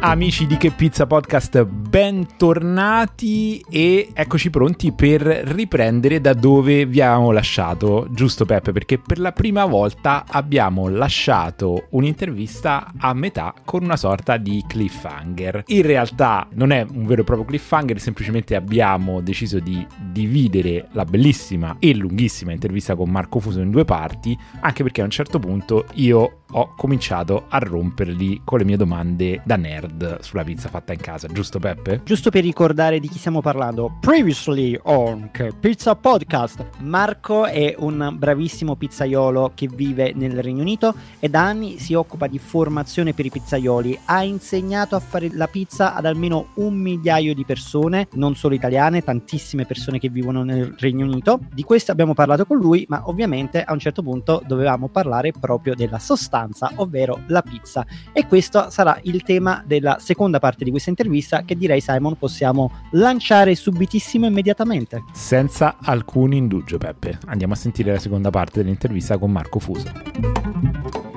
Amici di Che Pizza Podcast, bentornati e eccoci pronti per riprendere da dove vi avevamo lasciato, giusto Peppe? Perché per la prima volta abbiamo lasciato un'intervista a metà con una sorta di cliffhanger. In realtà non è un vero e proprio cliffhanger, semplicemente abbiamo deciso di dividere la bellissima e lunghissima intervista con Marco Fuso in due parti, anche perché a un certo punto io ho cominciato a romperli con le mie domande da nerd sulla pizza fatta in casa, giusto Peppe? Giusto per ricordare di chi stiamo parlando, previously on Pizza Podcast, Marco è un bravissimo pizzaiolo che vive nel Regno Unito e da anni si occupa di formazione per i pizzaioli, ha insegnato a fare la pizza ad almeno un migliaio di persone, non solo italiane, tantissime persone che vivono nel Regno Unito. Di questo abbiamo parlato con lui, ma ovviamente a un certo punto dovevamo parlare proprio della sostanza ovvero la pizza. E questo sarà il tema della seconda parte di questa intervista che direi Simon possiamo lanciare subitissimo immediatamente. Senza alcun indugio Peppe, andiamo a sentire la seconda parte dell'intervista con Marco Fuso.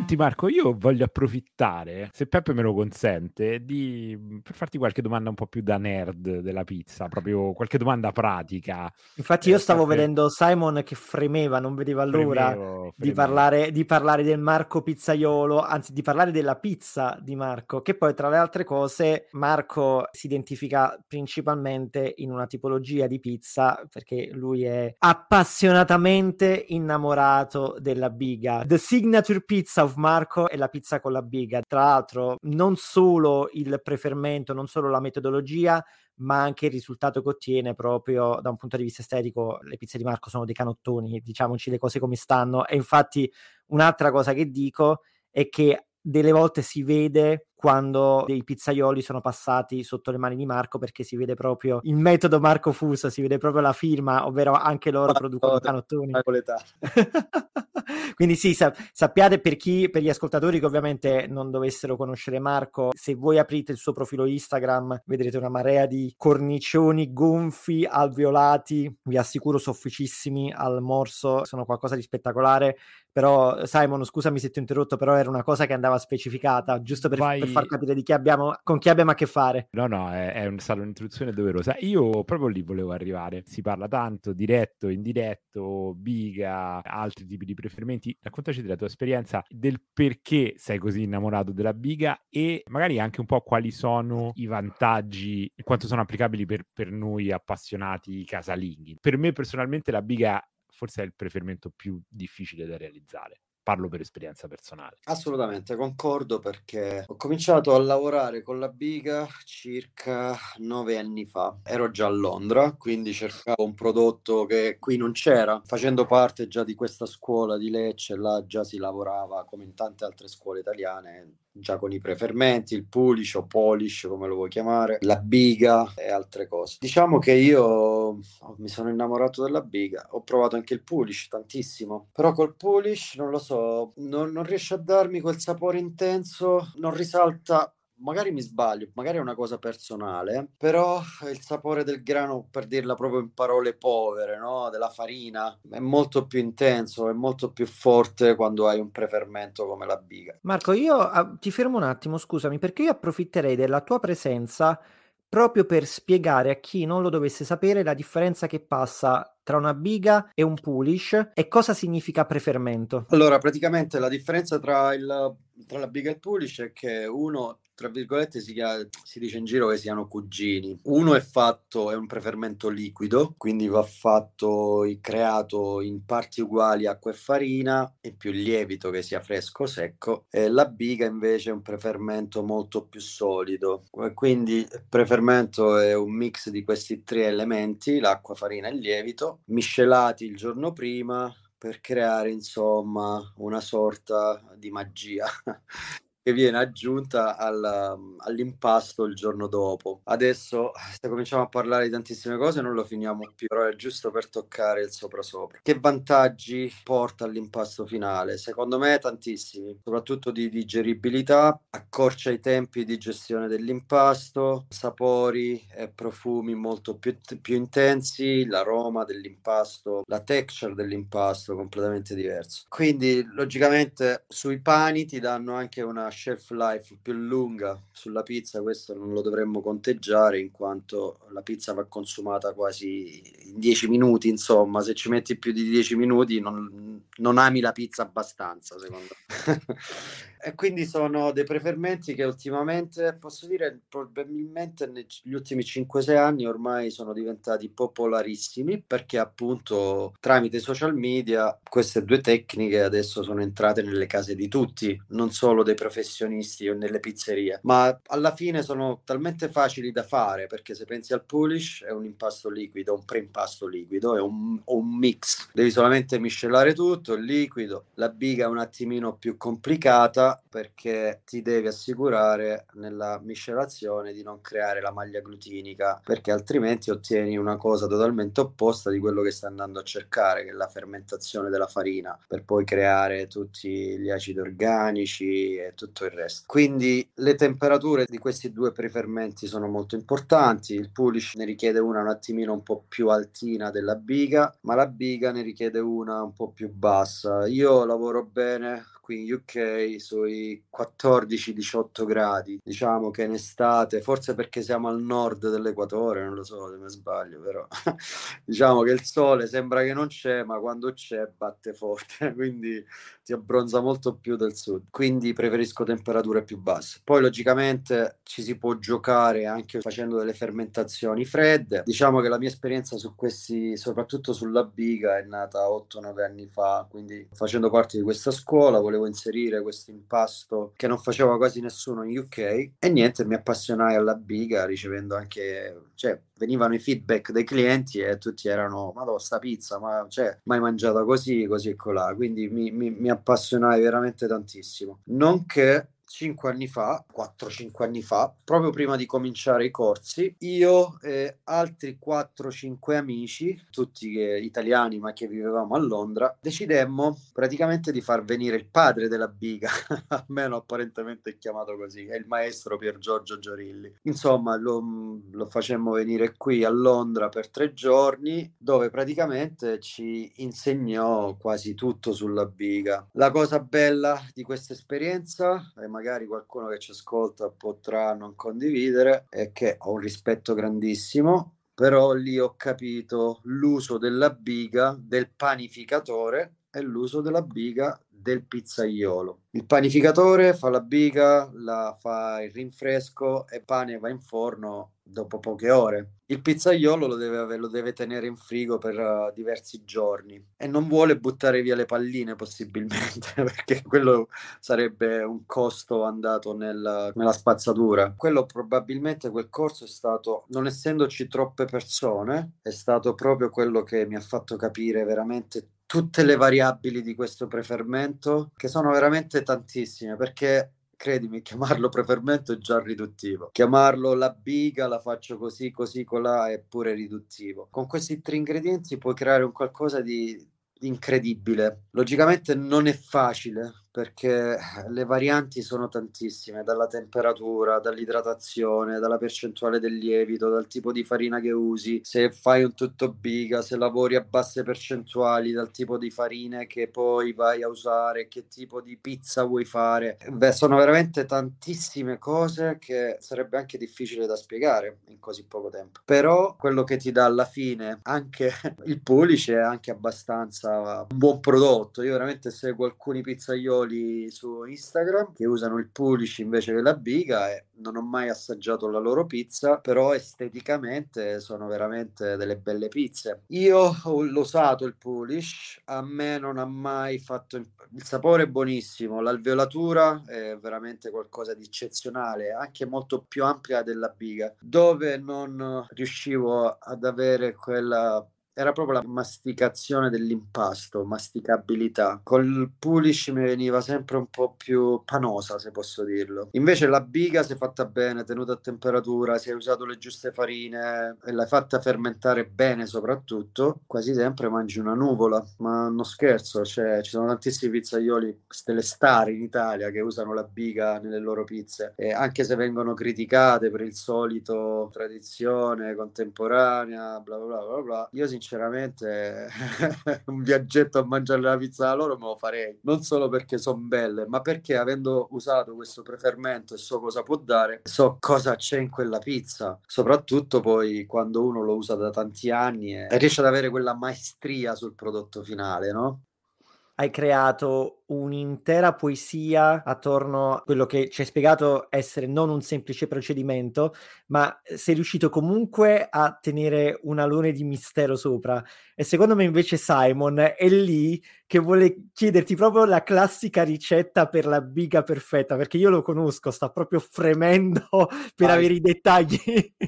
Senti Marco, io voglio approfittare, se Peppe me lo consente, di, per farti qualche domanda un po' più da nerd della pizza, proprio qualche domanda pratica. Infatti io eh, stavo Peppe... vedendo Simon che fremeva, non vedeva l'ora fremevo, fremevo. Di, parlare, di parlare del Marco pizzaiolo, anzi di parlare della pizza di Marco, che poi tra le altre cose Marco si identifica principalmente in una tipologia di pizza perché lui è appassionatamente innamorato della biga. The signature pizza pizza of Marco e la pizza con la biga. Tra l'altro, non solo il preferimento, non solo la metodologia, ma anche il risultato che ottiene proprio da un punto di vista estetico. Le pizze di Marco sono dei canottoni, diciamoci le cose come stanno. E infatti, un'altra cosa che dico è che delle volte si vede quando dei pizzaioli sono passati sotto le mani di Marco perché si vede proprio il metodo Marco Fuso, si vede proprio la firma, ovvero anche loro producono canottoni. Quindi sì, sa- sappiate per chi, per gli ascoltatori che ovviamente non dovessero conoscere Marco, se voi aprite il suo profilo Instagram vedrete una marea di cornicioni gonfi, alveolati, vi assicuro sofficissimi al morso, sono qualcosa di spettacolare, però Simon scusami se ti ho interrotto, però era una cosa che andava specificata, giusto per, per far capire di chi abbiamo, con chi abbiamo a che fare. No, no, è, è stata un'introduzione doverosa. Io proprio lì volevo arrivare. Si parla tanto, diretto, indiretto, biga, altri tipi di preferimenti. Raccontaci della tua esperienza, del perché sei così innamorato della biga e magari anche un po' quali sono i vantaggi e quanto sono applicabili per, per noi appassionati casalinghi. Per me personalmente la biga forse è il preferimento più difficile da realizzare parlo per esperienza personale. Assolutamente, concordo perché ho cominciato a lavorare con la Biga circa nove anni fa. Ero già a Londra, quindi cercavo un prodotto che qui non c'era. Facendo parte già di questa scuola di Lecce, là già si lavorava come in tante altre scuole italiane già con i prefermenti, il pulish o polish come lo vuoi chiamare, la biga e altre cose. Diciamo che io oh, mi sono innamorato della biga, ho provato anche il pulish tantissimo, però col pulish non lo so, non, non riesce a darmi quel sapore intenso, non risalta magari mi sbaglio, magari è una cosa personale, però il sapore del grano, per dirla proprio in parole povere, no? della farina, è molto più intenso, è molto più forte quando hai un prefermento come la biga. Marco, io ah, ti fermo un attimo, scusami, perché io approfitterei della tua presenza proprio per spiegare a chi non lo dovesse sapere la differenza che passa tra una biga e un pulish e cosa significa prefermento. Allora, praticamente la differenza tra, il, tra la biga e il pulish è che uno tra virgolette si, chiama, si, dice in giro che siano cugini. Uno è fatto, è un prefermento liquido, quindi va fatto, creato in parti uguali acqua e farina e più lievito che sia fresco o secco. E la biga invece è un prefermento molto più solido. Quindi il prefermento è un mix di questi tre elementi, l'acqua, farina e il miscelati il giorno prima per creare insomma una sorta di magia che viene aggiunta al, all'impasto il giorno dopo. Adesso, se cominciamo a parlare di tantissime cose, non lo finiamo più, però è giusto per toccare il sopra sopra. Che vantaggi porta all'impasto finale? Secondo me tantissimi, soprattutto di digeribilità, accorcia i tempi di gestione dell'impasto, sapori e profumi molto più, più intensi, l'aroma dell'impasto, la texture dell'impasto completamente diverso. Quindi, logicamente, sui pani ti danno anche una shelf life più lunga sulla pizza, questo non lo dovremmo conteggiare in quanto la pizza va consumata quasi in 10 minuti, insomma, se ci metti più di 10 minuti non, non ami la pizza abbastanza, secondo me. E quindi sono dei preferimenti che ultimamente, posso dire, probabilmente negli ultimi 5-6 anni ormai sono diventati popolarissimi perché appunto tramite social media queste due tecniche adesso sono entrate nelle case di tutti, non solo dei professionisti o nelle pizzerie, ma alla fine sono talmente facili da fare perché se pensi al pulish è un impasto liquido, un pre-impasto liquido, è un, un mix, devi solamente miscelare tutto, il liquido, la biga è un attimino più complicata perché ti devi assicurare nella miscelazione di non creare la maglia glutinica perché altrimenti ottieni una cosa totalmente opposta di quello che stai andando a cercare che è la fermentazione della farina per poi creare tutti gli acidi organici e tutto il resto. Quindi le temperature di questi due prefermenti sono molto importanti. Il pulish ne richiede una un attimino un po' più altina della biga ma la biga ne richiede una un po' più bassa. Io lavoro bene qui in UK sui 14-18 gradi. Diciamo che in estate, forse perché siamo al nord dell'equatore, non lo so se mi sbaglio, però diciamo che il sole sembra che non c'è, ma quando c'è batte forte, quindi ti abbronza molto più del sud. Quindi preferisco temperature più basse. Poi logicamente ci si può giocare anche facendo delle fermentazioni fredde. Diciamo che la mia esperienza su questi, soprattutto sulla biga, è nata 8-9 anni fa, quindi facendo parte di questa scuola volevo volevo inserire questo impasto che non faceva quasi nessuno in UK e niente, mi appassionai alla biga ricevendo anche, cioè venivano i feedback dei clienti e tutti erano, ma sta pizza, ma cioè, mai mangiata così, così e colà, quindi mi, mi, mi appassionai veramente tantissimo. Nonché 5 anni fa, 4-5 anni fa, proprio prima di cominciare i corsi, io e altri 4-5 amici, tutti italiani ma che vivevamo a Londra, decidemmo praticamente di far venire il padre della biga, almeno apparentemente chiamato così, è il maestro Pier Giorgio Giorilli. Insomma, lo, lo facemmo venire qui a Londra per tre giorni, dove praticamente ci insegnò quasi tutto sulla biga. La cosa bella di questa esperienza è magari qualcuno che ci ascolta potrà non condividere, è che ho un rispetto grandissimo, però lì ho capito l'uso della biga del panificatore e l'uso della biga del pizzaiolo. Il panificatore fa la biga, la fa il rinfresco e il pane va in forno dopo poche ore. Il pizzaiolo lo deve, lo deve tenere in frigo per uh, diversi giorni e non vuole buttare via le palline possibilmente perché quello sarebbe un costo andato nel, nella spazzatura. Quello probabilmente quel corso è stato, non essendoci troppe persone, è stato proprio quello che mi ha fatto capire veramente tutte le variabili di questo prefermento, che sono veramente tantissime, perché credimi, chiamarlo prefermento è già riduttivo. Chiamarlo la biga, la faccio così, così, colà, è pure riduttivo. Con questi tre ingredienti puoi creare un qualcosa di, di incredibile. Logicamente non è facile, perché le varianti sono tantissime, dalla temperatura, dall'idratazione, dalla percentuale del lievito, dal tipo di farina che usi, se fai un tutto biga, se lavori a basse percentuali, dal tipo di farine che poi vai a usare, che tipo di pizza vuoi fare. Beh, sono veramente tantissime cose che sarebbe anche difficile da spiegare in così poco tempo. Però quello che ti dà alla fine anche il pulice è anche abbastanza un buon prodotto. Io veramente seguo alcuni pizzaioli singoli su Instagram che usano il pulish invece che la biga e non ho mai assaggiato la loro pizza, però esteticamente sono veramente delle belle pizze. Io l'ho usato il pulish, a me non ha mai fatto il sapore è buonissimo, l'alveolatura è veramente qualcosa di eccezionale, anche molto più ampia della biga, dove non riuscivo ad avere quella era proprio la masticazione dell'impasto, masticabilità. Col pulish mi veniva sempre un po' più panosa, se posso dirlo. Invece la biga, se fatta bene, tenuta a temperatura, se hai usato le giuste farine e l'hai fatta fermentare bene soprattutto, quasi sempre mangi una nuvola. Ma non scherzo, cioè, ci sono tantissimi pizzaioli, delle star in Italia, che usano la biga nelle loro pizze. E anche se vengono criticate per il solito tradizione contemporanea, bla bla bla bla, bla io sinceramente sinceramente un viaggetto a mangiare la pizza da loro me lo farei, non solo perché sono belle, ma perché avendo usato questo prefermento e so cosa può dare, so cosa c'è in quella pizza, soprattutto poi quando uno lo usa da tanti anni e riesce ad avere quella maestria sul prodotto finale, no? Hai creato un'intera poesia attorno a quello che ci hai spiegato essere non un semplice procedimento, ma sei riuscito comunque a tenere un alone di mistero sopra. E secondo me invece Simon è lì che vuole chiederti proprio la classica ricetta per la biga perfetta, perché io lo conosco, sta proprio fremendo per Vai. avere i dettagli.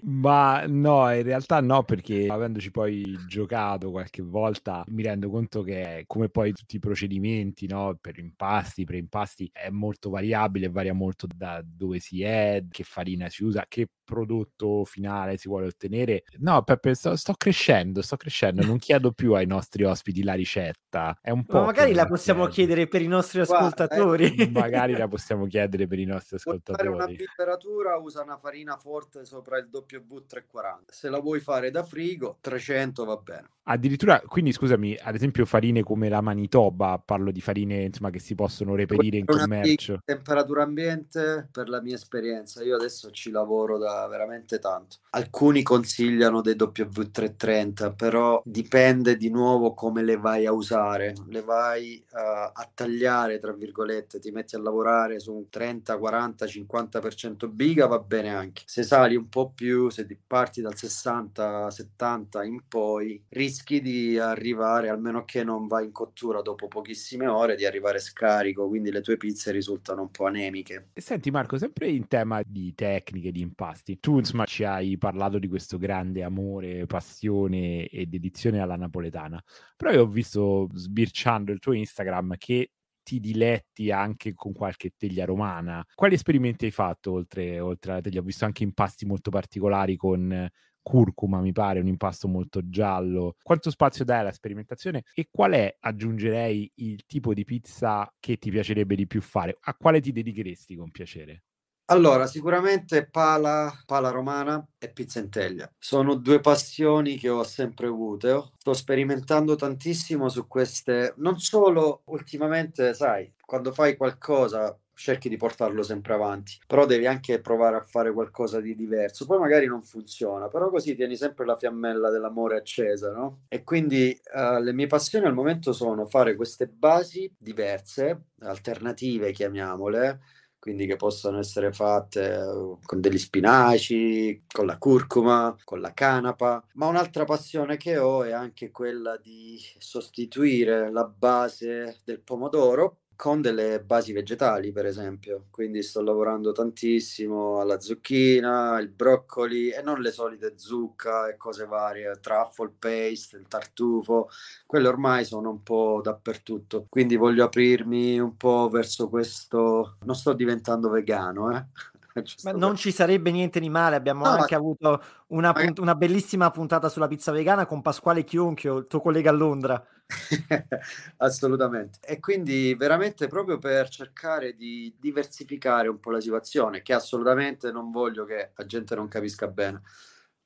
ma no, in realtà no, perché avendoci poi giocato qualche volta mi rendo conto che come poi tutti i procedimenti, no, per per impasti, preimpasti è molto variabile, varia molto da dove si è, che farina si usa, che prodotto finale si vuole ottenere. No, Peppe, sto, sto crescendo, sto crescendo, non chiedo più ai nostri ospiti la ricetta. È un. Ma magari la possiamo chiedere per i nostri ascoltatori. Guarda, eh, magari la possiamo chiedere per i nostri ascoltatori. Per una temperatura usa una farina forte sopra il W340. Se la vuoi fare da frigo, 300 va bene. Addirittura, quindi scusami, ad esempio farine come la Manitoba, parlo di farine insomma, che si possono reperire in commercio. Temperatura ambiente, per la mia esperienza, io adesso ci lavoro da veramente tanto. Alcuni consigliano dei W330, però dipende di nuovo come le vai a usare. Le vai uh, a tagliare, tra virgolette, ti metti a lavorare su un 30, 40, 50% biga, va bene anche. Se sali un po' più, se parti dal 60, 70 in poi, rischi di arrivare, almeno che non vai in cottura dopo pochissime ore, di arrivare scarico, quindi le tue pizze risultano un po' anemiche. Senti Marco, sempre in tema di tecniche, di impasti, tu insomma ci hai parlato di questo grande amore, passione e dedizione alla napoletana, però io ho visto sbirciando il tuo Instagram che ti diletti anche con qualche teglia romana. Quali esperimenti hai fatto oltre, oltre alla teglia? Ho visto anche impasti molto particolari con curcuma, mi pare, un impasto molto giallo. Quanto spazio dai alla sperimentazione e qual è, aggiungerei, il tipo di pizza che ti piacerebbe di più fare? A quale ti dedicheresti con piacere? Allora, sicuramente pala, pala romana e teglia. Sono due passioni che ho sempre avuto. Sto sperimentando tantissimo su queste, non solo ultimamente, sai, quando fai qualcosa cerchi di portarlo sempre avanti, però devi anche provare a fare qualcosa di diverso. Poi magari non funziona, però così tieni sempre la fiammella dell'amore accesa, no? E quindi uh, le mie passioni al momento sono fare queste basi diverse, alternative chiamiamole, quindi che possono essere fatte uh, con degli spinaci, con la curcuma, con la canapa, ma un'altra passione che ho è anche quella di sostituire la base del pomodoro con delle basi vegetali, per esempio. Quindi sto lavorando tantissimo alla zucchina, il broccoli e non le solite zucca e cose varie, truffle paste, il tartufo, quelle ormai sono un po' dappertutto. Quindi voglio aprirmi un po' verso questo. Non sto diventando vegano, eh. Ma non ci sarebbe niente di male, abbiamo no, anche ma... avuto una, punt- una, bellissima puntata sulla pizza vegana con Pasquale Chionchio, il tuo collega a Londra. Assolutamente. E quindi veramente proprio per cercare di diversificare un po' la situazione, che assolutamente non voglio che la gente non capisca bene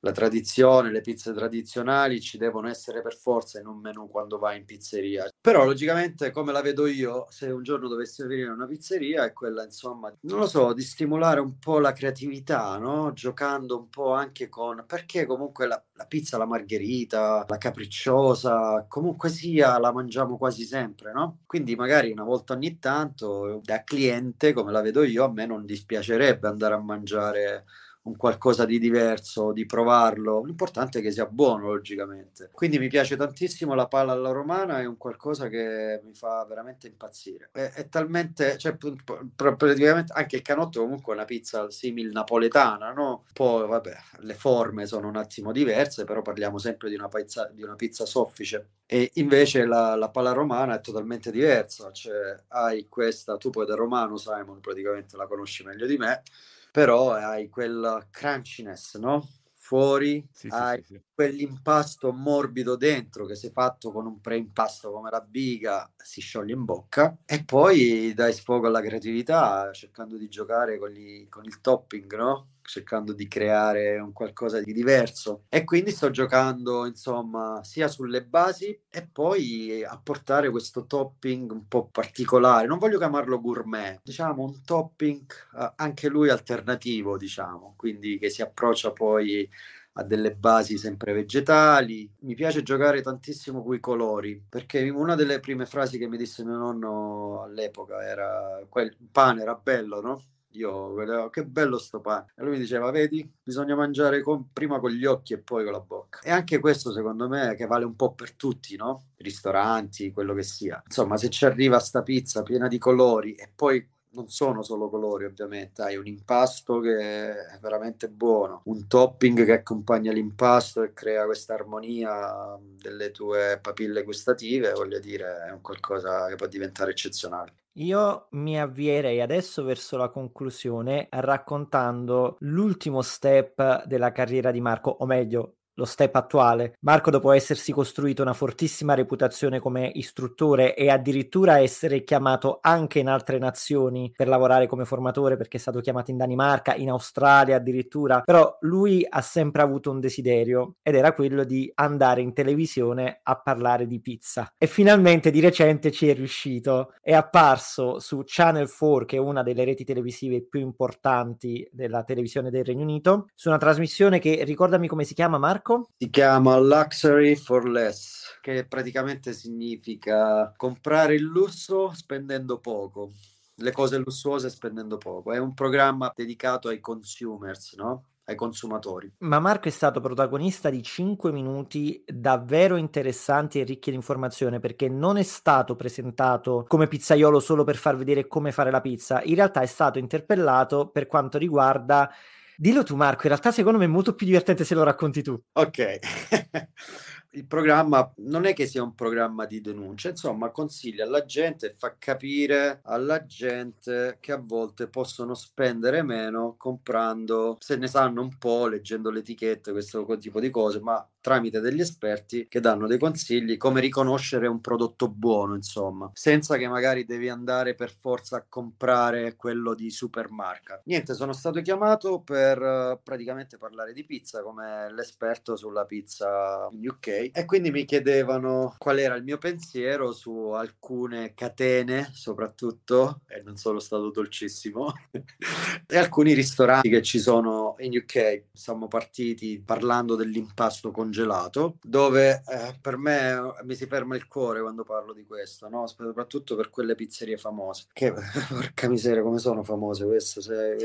la tradizione, le pizze tradizionali ci devono essere per forza in un menù quando vai in pizzeria. Però logicamente, come la vedo io, se un giorno dovessi venire in una pizzeria, è quella, insomma, non lo so, di stimolare un po' la creatività, no? Giocando un po' anche con... perché comunque la, la pizza, la margherita, la capricciosa, comunque sia, la mangiamo quasi sempre, no? Quindi magari una volta ogni tanto, da cliente, come la vedo io, a me non dispiacerebbe andare a mangiare un qualcosa di diverso, di provarlo. L'importante è che sia buono, logicamente. Quindi mi piace tantissimo la palla alla romana, è un qualcosa che mi fa veramente impazzire. È, è talmente, cioè, praticamente anche il canotto comunque è una pizza simil napoletana, no? Poi, vabbè, le forme sono un attimo diverse, però parliamo sempre di una pizza, di una pizza soffice. E invece la, la palla romana è totalmente diversa, cioè hai questa, tu poi da romano, Simon, praticamente la conosci meglio di me, però hai quel crunchiness, no? Fuori sì, hai sì, sì, quell'impasto morbido dentro che se fatto con un preimpasto come la biga si scioglie in bocca e poi dai sfogo alla creatività cercando di giocare con, gli, con il topping, no? Cercando di creare un qualcosa di diverso e quindi sto giocando insomma sia sulle basi e poi apportare questo topping un po' particolare non voglio chiamarlo gourmet diciamo un topping uh, anche lui alternativo diciamo quindi che si approccia poi a delle basi sempre vegetali. Mi piace giocare tantissimo con i colori, perché una delle prime frasi che mi disse mio nonno all'epoca era quel pane era bello, no? Io vedevo che bello sto pane. E lui mi diceva: Vedi, bisogna mangiare con, prima con gli occhi e poi con la bocca. E anche questo, secondo me, che vale un po' per tutti, no? Ristoranti, quello che sia. Insomma, se ci arriva sta pizza piena di colori e poi non sono solo colori ovviamente, hai un impasto che è veramente buono, un topping che accompagna l'impasto e crea questa armonia delle tue papille gustative, voglio dire, è un qualcosa che può diventare eccezionale. Io mi avvierei adesso verso la conclusione raccontando l'ultimo step della carriera di Marco, o meglio, lo step attuale. Marco, dopo essersi costruito una fortissima reputazione come istruttore e addirittura essere chiamato anche in altre nazioni per lavorare come formatore, perché è stato chiamato in Danimarca, in Australia addirittura, però lui ha sempre avuto un desiderio ed era quello di andare in televisione a parlare di pizza. E finalmente di recente ci è riuscito. È apparso su Channel 4, che è una delle reti televisive più importanti della televisione del Regno Unito, su una trasmissione che ricordami come si chiama Marco? Marco? Si chiama Luxury for Less, che praticamente significa comprare il lusso spendendo poco, le cose lussuose spendendo poco. È un programma dedicato ai consumers, no? ai consumatori. Ma Marco è stato protagonista di 5 minuti davvero interessanti e ricchi di informazione perché non è stato presentato come pizzaiolo solo per far vedere come fare la pizza, in realtà è stato interpellato per quanto riguarda Dillo tu Marco, in realtà secondo me è molto più divertente se lo racconti tu. Ok. il programma non è che sia un programma di denuncia, insomma, consiglia alla gente, fa capire alla gente che a volte possono spendere meno comprando, se ne sanno un po', leggendo le etichette, questo tipo di cose, ma tramite degli esperti che danno dei consigli come riconoscere un prodotto buono, insomma, senza che magari devi andare per forza a comprare quello di supermarca. Niente, sono stato chiamato per uh, praticamente parlare di pizza come l'esperto sulla pizza in UK e quindi mi chiedevano qual era il mio pensiero su alcune catene, soprattutto, e non sono stato dolcissimo, e alcuni ristoranti che ci sono in UK. Siamo partiti parlando dell'impasto congelato, dove eh, per me mi si ferma il cuore quando parlo di questo, no? soprattutto per quelle pizzerie famose. Che porca miseria, come sono famose queste? Se.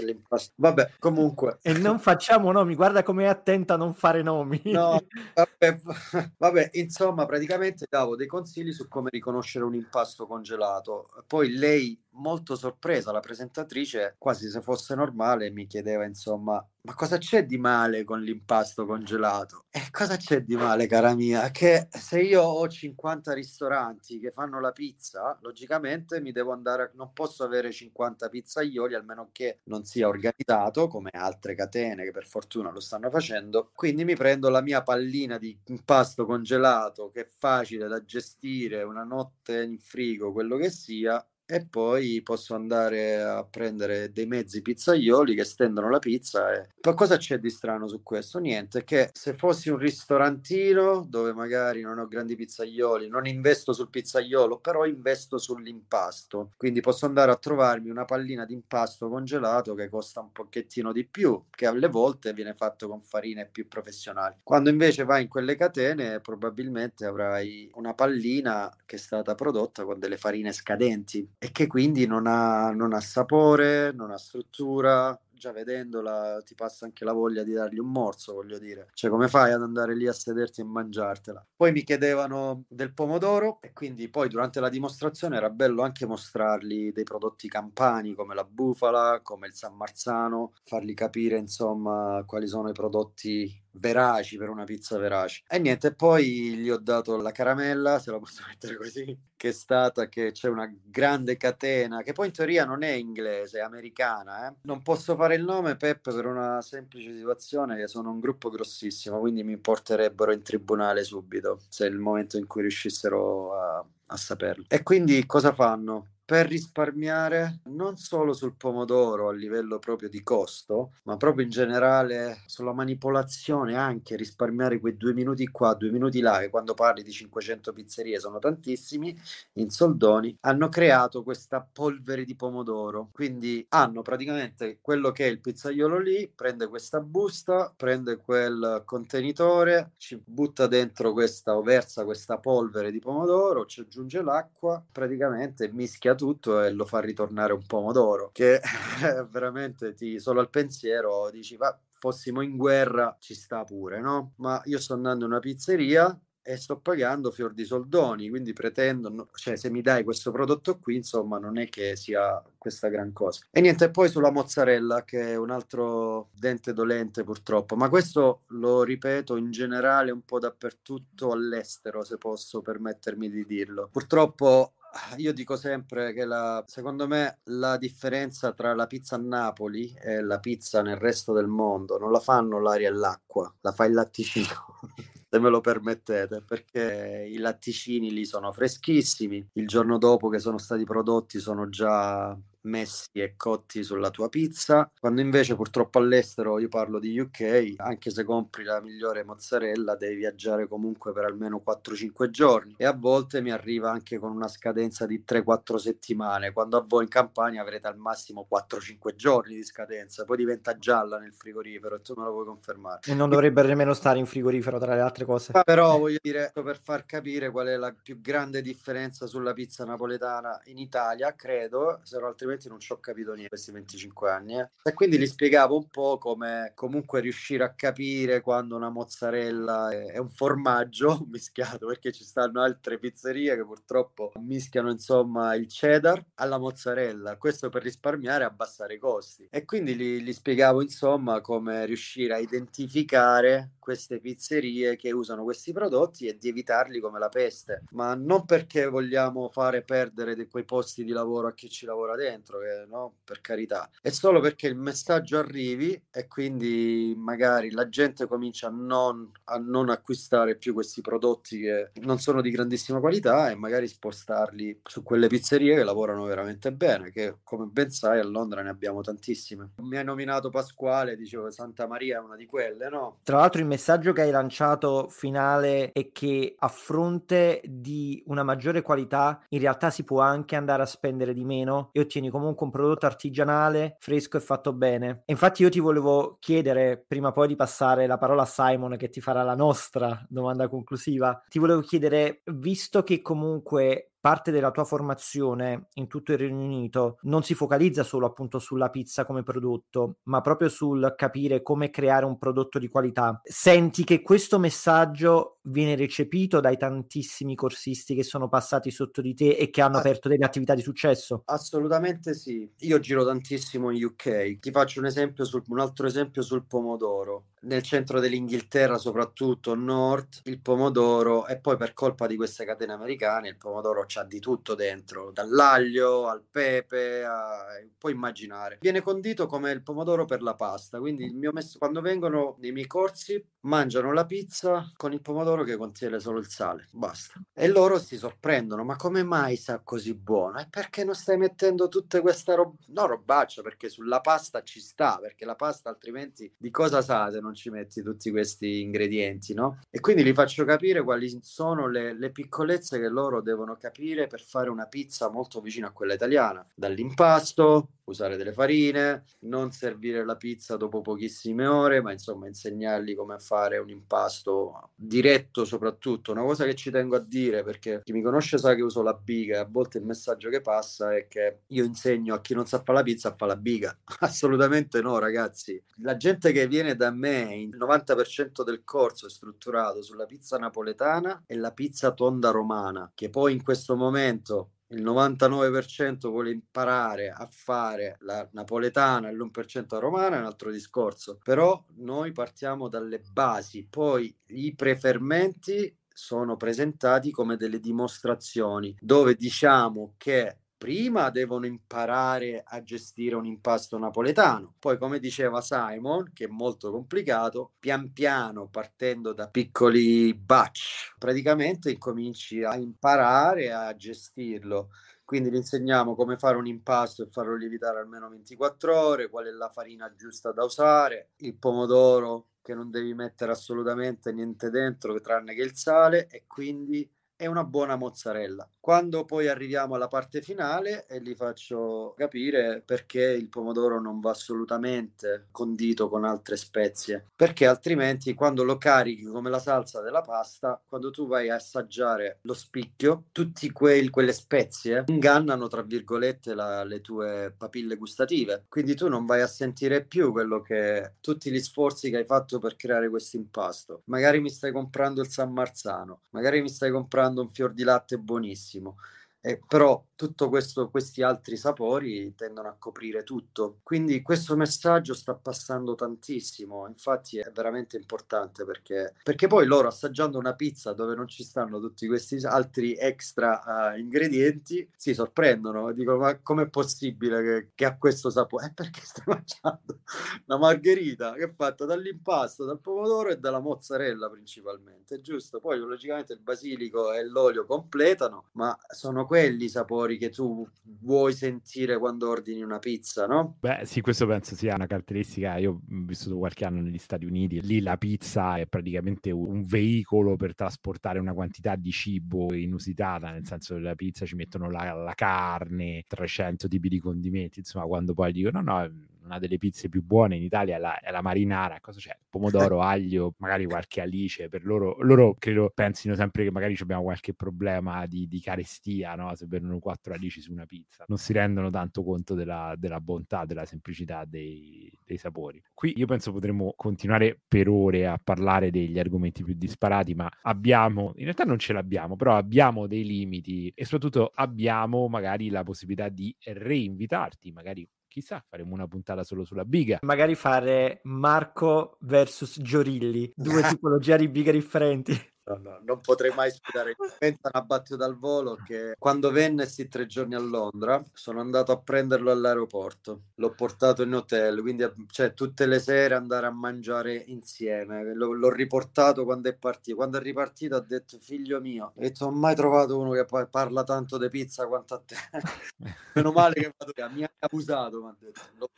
Vabbè, comunque. E non facciamo nomi, guarda come è attenta a non fare nomi. No, vabbè, Vabbè, insomma, praticamente davo dei consigli su come riconoscere un impasto congelato. Poi lei molto sorpresa, la presentatrice, quasi se fosse normale, mi chiedeva insomma, ma cosa c'è di male con l'impasto congelato? E cosa c'è di male, cara mia? Che se io ho 50 ristoranti che fanno la pizza, logicamente mi devo andare, non posso avere 50 pizzaioli, almeno che non sia organizzato come altre catene che per fortuna lo stanno facendo. Quindi mi prendo la mia pallina di impasto congelato che è facile da gestire, una notte in frigo, quello che sia, e poi posso andare a prendere dei mezzi pizzaioli che stendono la pizza. E... Ma cosa c'è di strano su questo? Niente, che se fossi un ristorantino dove magari non ho grandi pizzaioli, non investo sul pizzaiolo, però investo sull'impasto. Quindi posso andare a trovarmi una pallina di impasto congelato che costa un pochettino di più, che alle volte viene fatto con farine più professionali. Quando invece vai in quelle catene, probabilmente avrai una pallina che è stata prodotta con delle farine scadenti e che quindi non ha, non ha sapore, non ha struttura, già vedendola ti passa anche la voglia di dargli un morso, voglio dire. Cioè, come fai ad andare lì a sederti e mangiartela? Poi mi chiedevano del pomodoro e quindi poi durante la dimostrazione era bello anche mostrargli dei prodotti campani come la bufala, come il San Marzano, fargli capire insomma quali sono i prodotti veraci per una pizza verace. E niente, poi gli ho dato la caramella, se la posso mettere così, che è stata che c'è una grande catena, che poi in teoria non è inglese, è americana. Eh? Non posso fare il nome, Peppe, per una semplice situazione che sono un gruppo grossissimo, quindi mi porterebbero in tribunale subito, se è il momento in cui riuscissero a, a saperlo. E quindi cosa fanno? Per risparmiare non solo sul pomodoro a livello proprio di costo, ma proprio in generale sulla manipolazione anche risparmiare quei due minuti qua, due minuti là, che quando parli di 500 pizzerie sono tantissimi, in soldoni, hanno creato questa polvere di pomodoro. Quindi hanno praticamente quello che è il pizzaiolo lì, prende questa busta, prende quel contenitore, ci butta dentro questa o versa questa polvere di pomodoro, ci aggiunge l'acqua, praticamente mischia tutto e lo fa ritornare un pomodoro, che veramente ti solo al pensiero dici va fossimo in guerra ci sta pure, no? Ma io sto andando in una pizzeria e sto pagando fior di soldoni, quindi pretendo, cioè se mi dai questo prodotto qui, insomma, non è che sia questa gran cosa. E niente, poi sulla mozzarella, che è un altro dente dolente purtroppo, ma questo lo ripeto in generale un po' dappertutto all'estero, se posso permettermi di dirlo. Purtroppo io dico sempre che la, secondo me la differenza tra la pizza a Napoli e la pizza nel resto del mondo non la fanno l'aria e l'acqua, la fa il latticino. se me lo permettete, perché i latticini lì sono freschissimi, il giorno dopo che sono stati prodotti sono già messi e cotti sulla tua pizza, quando invece purtroppo all'estero, io parlo di UK, anche se compri la migliore mozzarella devi viaggiare comunque per almeno 4-5 giorni e a volte mi arriva anche con una scadenza di 3-4 settimane, quando a voi in campagna avrete al massimo 4-5 giorni di scadenza, poi diventa gialla nel frigorifero e tu me lo puoi confermare. E non dovrebbe nemmeno stare in frigorifero tra le altre cose. Ma però voglio dire, per far capire qual è la più grande differenza sulla pizza napoletana in Italia, credo, se no altrimenti veramente non ci ho capito niente questi 25 anni. Eh. E quindi gli spiegavo un po' come comunque riuscire a capire quando una mozzarella è, è un formaggio mischiato, perché ci stanno altre pizzerie che purtroppo mischiano insomma il cheddar alla mozzarella, questo per risparmiare e abbassare i costi. E quindi gli, gli spiegavo insomma come riuscire a identificare queste pizzerie che usano questi prodotti e di evitarli come la peste, ma non perché vogliamo fare perdere de- quei posti di lavoro a chi ci lavora dentro, che, no? per carità, è solo perché il messaggio arrivi e quindi magari la gente comincia a non, a non acquistare più questi prodotti che non sono di grandissima qualità e magari spostarli su quelle pizzerie che lavorano veramente bene, che come ben sai a Londra ne abbiamo tantissime. Mi hai nominato Pasquale, dicevo Santa Maria è una di quelle, no? Tra l'altro in messaggio che hai lanciato finale è che a fronte di una maggiore qualità in realtà si può anche andare a spendere di meno e ottieni comunque un prodotto artigianale, fresco e fatto bene. E infatti io ti volevo chiedere, prima poi di passare la parola a Simon che ti farà la nostra domanda conclusiva, ti volevo chiedere, visto che comunque parte della tua formazione in tutto il Regno Unito non si focalizza solo appunto sulla pizza come prodotto, ma proprio sul capire come creare un prodotto di qualità. Senti che questo messaggio viene recepito dai tantissimi corsisti che sono passati sotto di te e che hanno aperto delle attività di successo? Assolutamente sì. Io giro tantissimo in UK. Ti faccio un esempio sul, un altro esempio sul pomodoro nel centro dell'Inghilterra, soprattutto nord, il pomodoro e poi per colpa di queste catene americane il pomodoro c'ha di tutto dentro, dall'aglio al pepe, a... puoi immaginare. Viene condito come il pomodoro per la pasta, quindi il mio mess- quando vengono nei miei corsi mangiano la pizza con il pomodoro che contiene solo il sale, basta. E loro si sorprendono, ma come mai sa così buono? E perché non stai mettendo tutte queste roba, no robaccia, perché sulla pasta ci sta, perché la pasta altrimenti di cosa sa se non ci metti tutti questi ingredienti, no? E quindi li faccio capire quali sono le, le piccolezze che loro devono capire per fare una pizza molto vicina a quella italiana, dall'impasto, usare delle farine, non servire la pizza dopo pochissime ore, ma insomma insegnargli come fare un impasto diretto soprattutto. Una cosa che ci tengo a dire perché chi mi conosce sa che uso la biga e a volte il messaggio che passa è che io insegno a chi non sa fare la pizza a fare la biga. Assolutamente no, ragazzi. La gente che viene da me, il 90% del corso è strutturato sulla pizza napoletana e la pizza tonda romana, che poi in questo momento il 99% vuole imparare a fare la napoletana e l'1% la romana è un altro discorso, però noi partiamo dalle basi, poi i prefermenti sono presentati come delle dimostrazioni dove diciamo che prima devono imparare a gestire un impasto napoletano. Poi, come diceva Simon, che è molto complicato, pian piano, partendo da piccoli batch, praticamente incominci a imparare a gestirlo quindi gli insegniamo come fare un impasto e farlo lievitare almeno 24 ore, qual è la farina giusta da usare, il pomodoro che non devi mettere assolutamente niente dentro tranne che il sale e quindi è una buona mozzarella. Quando poi arriviamo alla parte finale e li faccio capire perché il pomodoro non va assolutamente condito con altre spezie, perché altrimenti quando lo carichi come la salsa della pasta, quando tu vai a assaggiare lo spicchio, tutte quelle spezie ingannano tra virgolette la, le tue papille gustative, quindi tu non vai a sentire più quello che tutti gli sforzi che hai fatto per creare questo impasto. Magari mi stai comprando il San Marzano, magari mi stai comprando un fior di latte buonissimo. Eh, però tutto questo, questi altri sapori tendono a coprire tutto. Quindi questo messaggio sta passando tantissimo, infatti è veramente importante perché, perché poi loro assaggiando una pizza dove non ci stanno tutti questi altri extra uh, ingredienti si sorprendono, dicono ma com'è possibile che, che ha questo sapore? Eh, perché stai mangiando una margherita che è fatta dall'impasto, dal pomodoro e dalla mozzarella principalmente, giusto? Poi logicamente il basilico e l'olio completano, ma sono quelli i sapori che tu vuoi sentire quando ordini una pizza, no? Beh, sì, questo penso sia una caratteristica. Io ho vissuto qualche anno negli Stati Uniti, lì la pizza è praticamente un veicolo per trasportare una quantità di cibo inusitata, nel senso che la pizza ci mettono la, la carne, 300 tipi di condimenti, insomma, quando poi dicono no, no una delle pizze più buone in Italia è la, è la marinara. Cosa c'è? Pomodoro, aglio, magari qualche alice. Per loro, loro credo pensino sempre che magari abbiamo qualche problema di, di carestia, no? Se vedono quattro alici su una pizza. Non si rendono tanto conto della, della bontà, della semplicità dei, dei sapori. Qui io penso potremmo continuare per ore a parlare degli argomenti più disparati, ma abbiamo, in realtà non ce l'abbiamo, però abbiamo dei limiti e soprattutto abbiamo magari la possibilità di reinvitarti, magari chissà, faremo una puntata solo sulla biga. Magari fare Marco versus Giorilli, due tipologie di biga differenti. No, no, non potrei mai spiegare. Pensa una battuta al volo che quando vennessi tre giorni a Londra sono andato a prenderlo all'aeroporto, l'ho portato in hotel, quindi cioè, tutte le sere andare a mangiare insieme. L- l'ho riportato quando è partito. Quando è ripartito ha detto figlio mio, ho detto ho mai trovato uno che parla tanto di pizza quanto a te. Meno male che vado via, mi ha abusato, mi ha detto.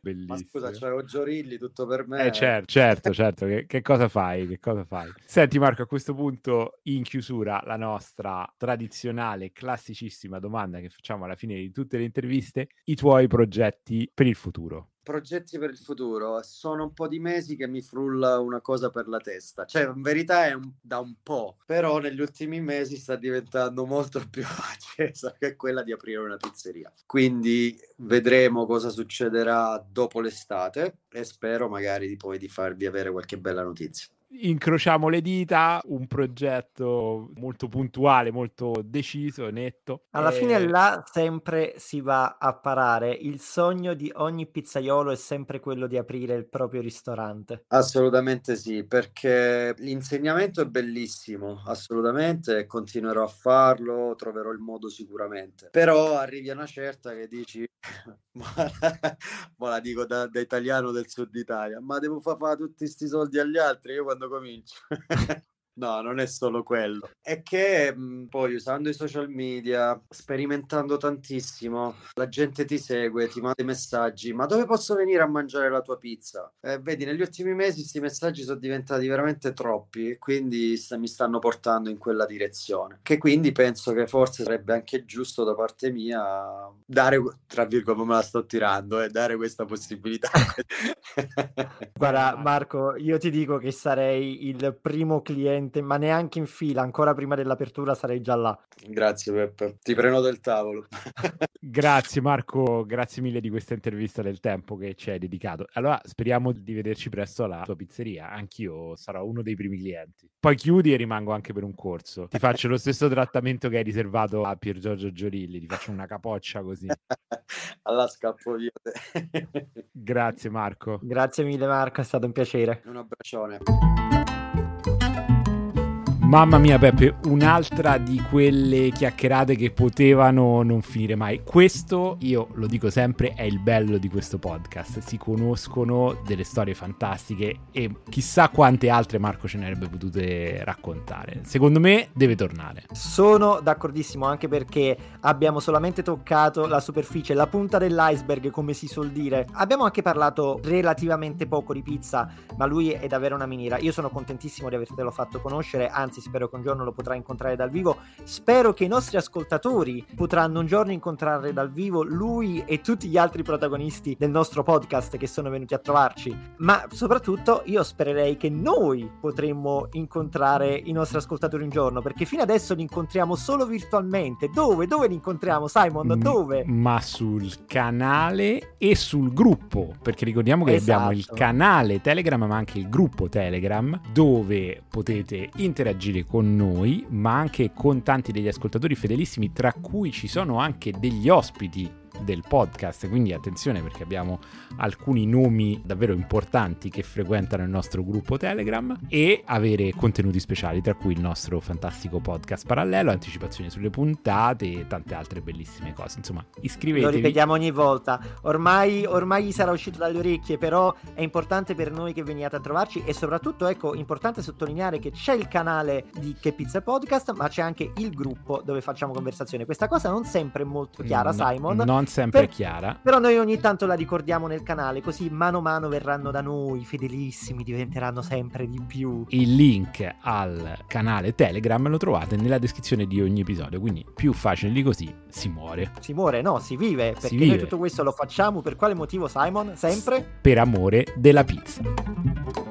Bellissimo. Ma scusa, c'avevo Giorilli, tutto per me. Eh certo, certo, certo. Che, che cosa fai? Che cosa fai? Senti, Marco, a questo punto, in chiusura, la nostra tradizionale, classicissima domanda che facciamo alla fine di tutte le interviste, i tuoi progetti per il futuro? Progetti per il futuro? Sono un po' di mesi che mi frulla una cosa per la testa. Cioè in verità è un, da un po' però negli ultimi mesi sta diventando molto più accesa che quella di aprire una pizzeria. Quindi vedremo cosa succederà dopo l'estate e spero magari di poi di farvi avere qualche bella notizia incrociamo le dita, un progetto molto puntuale, molto deciso, netto. Alla e... fine là sempre si va a parare. Il sogno di ogni pizzaiolo è sempre quello di aprire il proprio ristorante. Assolutamente sì, perché l'insegnamento è bellissimo, assolutamente, continuerò a farlo, troverò il modo sicuramente. Però arrivi a una certa che dici, ma la dico da, da italiano del sud Italia, ma devo far fare tutti questi soldi agli altri, io quando Domínio. No, non è solo quello. È che mh, mhmm, poi usando i social media, sperimentando tantissimo, la gente ti segue, ti manda i messaggi, ma dove posso venire a mangiare la tua pizza? Eh, vedi, negli ultimi mesi questi messaggi sono diventati veramente troppi e quindi st- mi stanno portando in quella direzione. Che quindi penso che forse sarebbe anche giusto da parte mia dare, tra virgolette, me la sto tirando, eh, dare questa possibilità. Guarda, Marco, io ti dico che sarei il primo cliente niente, ma neanche in fila, ancora prima dell'apertura sarei già là. Grazie Peppe, ti prenoto il tavolo. grazie Marco, grazie mille di questa intervista del tempo che ci hai dedicato. Allora speriamo di vederci presto alla tua pizzeria, anch'io sarò uno dei primi clienti. Poi chiudi e rimango anche per un corso. Ti faccio lo stesso trattamento che hai riservato a Pier Giorgio Giorilli, ti faccio una capoccia così. Alla scappo io. grazie Marco. Grazie mille Marco, è stato un piacere. Un abbraccione. Mamma mia Peppe, un'altra di quelle chiacchierate che potevano non finire mai. Questo, io lo dico sempre, è il bello di questo podcast. Si conoscono delle storie fantastiche e chissà quante altre Marco ce ne avrebbe potute raccontare. Secondo me deve tornare. Sono d'accordissimo anche perché abbiamo solamente toccato la superficie, la punta dell'iceberg, come si suol dire. Abbiamo anche parlato relativamente poco di pizza, ma lui è davvero una miniera. Io sono contentissimo di avertelo fatto conoscere, anzi spero che un giorno lo potrà incontrare dal vivo. Spero che i nostri ascoltatori potranno un giorno incontrare dal vivo lui e tutti gli altri protagonisti del nostro podcast che sono venuti a trovarci. Ma soprattutto io spererei che noi potremmo incontrare i nostri ascoltatori un giorno, perché fino adesso li incontriamo solo virtualmente. Dove? Dove li incontriamo, Simon? Dove? Ma sul canale e sul gruppo, perché ricordiamo che esatto. abbiamo il esatto. canale Telegram, ma anche il gruppo Telegram, dove potete interagire interagire con noi, ma anche con tanti degli ascoltatori fedelissimi, tra cui ci sono anche degli ospiti del podcast, quindi attenzione perché abbiamo alcuni nomi davvero importanti che frequentano il nostro gruppo Telegram e avere contenuti speciali, tra cui il nostro fantastico podcast parallelo, anticipazioni sulle puntate e tante altre bellissime cose. Insomma, iscrivetevi. Lo ripetiamo ogni volta. Ormai, ormai gli sarà uscito dalle orecchie, però è importante per noi che veniate a trovarci e soprattutto, ecco, importante sottolineare che c'è il canale di Che Pizza Podcast, ma c'è anche il gruppo dove facciamo conversazione. Questa cosa non sempre è molto chiara, no, Simon. Non sempre per, chiara. Però noi ogni tanto la ricordiamo nel canale, così mano a mano verranno da noi, fedelissimi, diventeranno sempre di più. Il link al canale Telegram lo trovate nella descrizione di ogni episodio, quindi più facile di così si muore. Si muore, no, si vive, perché si vive. noi tutto questo lo facciamo per quale motivo, Simon? Sempre? Per amore della pizza.